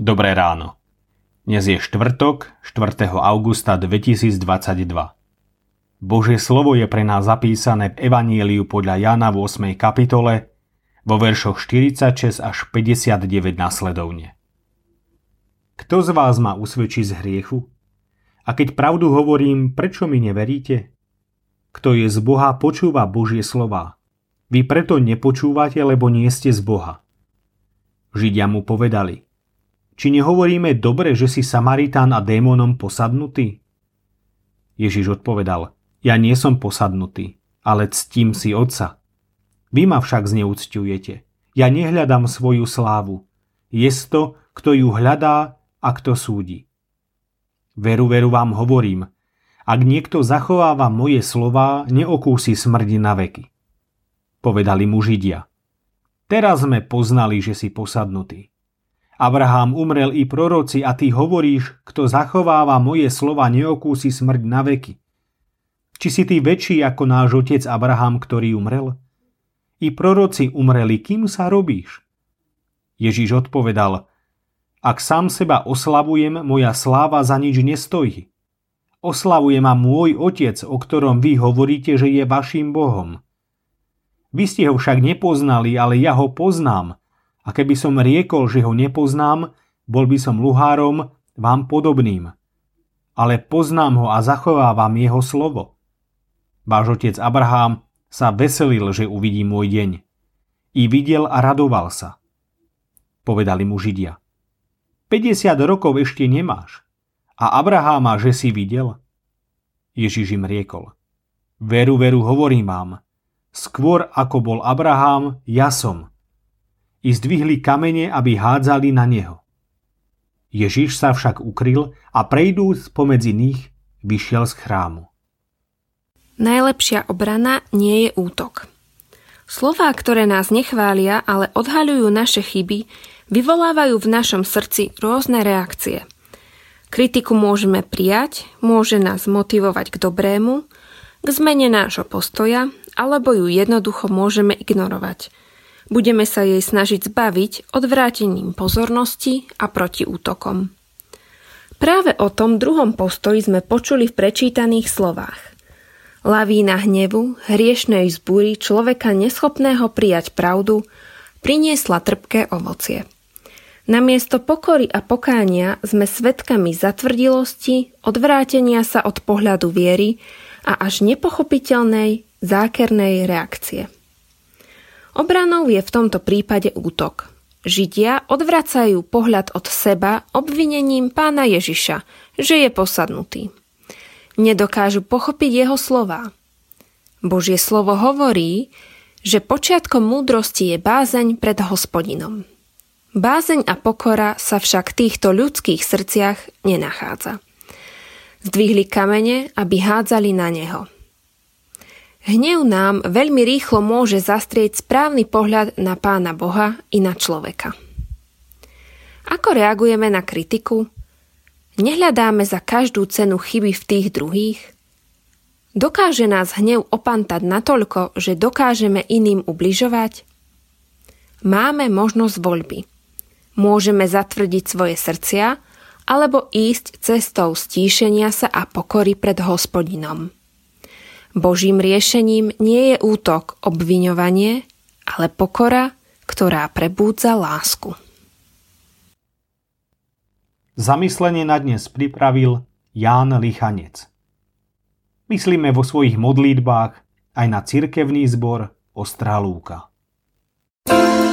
Dobré ráno. Dnes je štvrtok, 4. augusta 2022. Božie slovo je pre nás zapísané v Evanieliu podľa Jana v 8. kapitole vo veršoch 46 až 59 nasledovne. Kto z vás ma usvedčí z hriechu? A keď pravdu hovorím, prečo mi neveríte? Kto je z Boha, počúva Božie slova. Vy preto nepočúvate, lebo nie ste z Boha. Židia mu povedali – či nehovoríme dobre, že si Samaritán a démonom posadnutý? Ježiš odpovedal, ja nie som posadnutý, ale ctím si Otca. Vy ma však zneúcťujete. Ja nehľadám svoju slávu. Je to, kto ju hľadá a kto súdi. Veru, veru vám hovorím, ak niekto zachováva moje slová, neokúsi smrdi na veky. Povedali mu Židia. Teraz sme poznali, že si posadnutý. Abraham umrel i proroci a ty hovoríš, kto zachováva moje slova, neokúsi smrť na veky. Či si ty väčší ako náš otec Abraham, ktorý umrel? I proroci umreli, kým sa robíš? Ježiš odpovedal, ak sám seba oslavujem, moja sláva za nič nestojí. Oslavuje ma môj otec, o ktorom vy hovoríte, že je vašim Bohom. Vy ste ho však nepoznali, ale ja ho poznám a keby som riekol, že ho nepoznám, bol by som luhárom vám podobným. Ale poznám ho a zachovávam jeho slovo. Váš otec Abraham sa veselil, že uvidí môj deň. I videl a radoval sa. Povedali mu Židia. 50 rokov ešte nemáš. A Abraháma, že si videl? Ježiš im riekol. Veru, veru, hovorím vám. Skôr ako bol Abraham, ja som i zdvihli kamene, aby hádzali na neho. Ježiš sa však ukryl a prejdúc pomedzi nich, vyšiel z chrámu. Najlepšia obrana nie je útok. Slová, ktoré nás nechvália, ale odhaľujú naše chyby, vyvolávajú v našom srdci rôzne reakcie. Kritiku môžeme prijať, môže nás motivovať k dobrému, k zmene nášho postoja, alebo ju jednoducho môžeme ignorovať – Budeme sa jej snažiť zbaviť odvrátením pozornosti a protiútokom. Práve o tom druhom postoji sme počuli v prečítaných slovách. Lavína hnevu, hriešnej zbúry človeka neschopného prijať pravdu, priniesla trpké ovocie. Namiesto pokory a pokánia sme svedkami zatvrdilosti, odvrátenia sa od pohľadu viery a až nepochopiteľnej, zákernej reakcie. Obranou je v tomto prípade útok. Židia odvracajú pohľad od seba obvinením pána Ježiša, že je posadnutý. Nedokážu pochopiť jeho slová. Božie slovo hovorí, že počiatkom múdrosti je bázeň pred hospodinom. Bázeň a pokora sa však v týchto ľudských srdciach nenachádza. Zdvihli kamene, aby hádzali na neho – Hnev nám veľmi rýchlo môže zastrieť správny pohľad na Pána Boha i na človeka. Ako reagujeme na kritiku? Nehľadáme za každú cenu chyby v tých druhých? Dokáže nás hnev opantať natoľko, že dokážeme iným ubližovať? Máme možnosť voľby. Môžeme zatvrdiť svoje srdcia, alebo ísť cestou stíšenia sa a pokory pred hospodinom. Božím riešením nie je útok, obviňovanie, ale pokora, ktorá prebúdza lásku. Zamyslenie na dnes pripravil Ján Lichanec. Myslíme vo svojich modlítbách aj na cirkevný zbor Ostrá Lúka. thank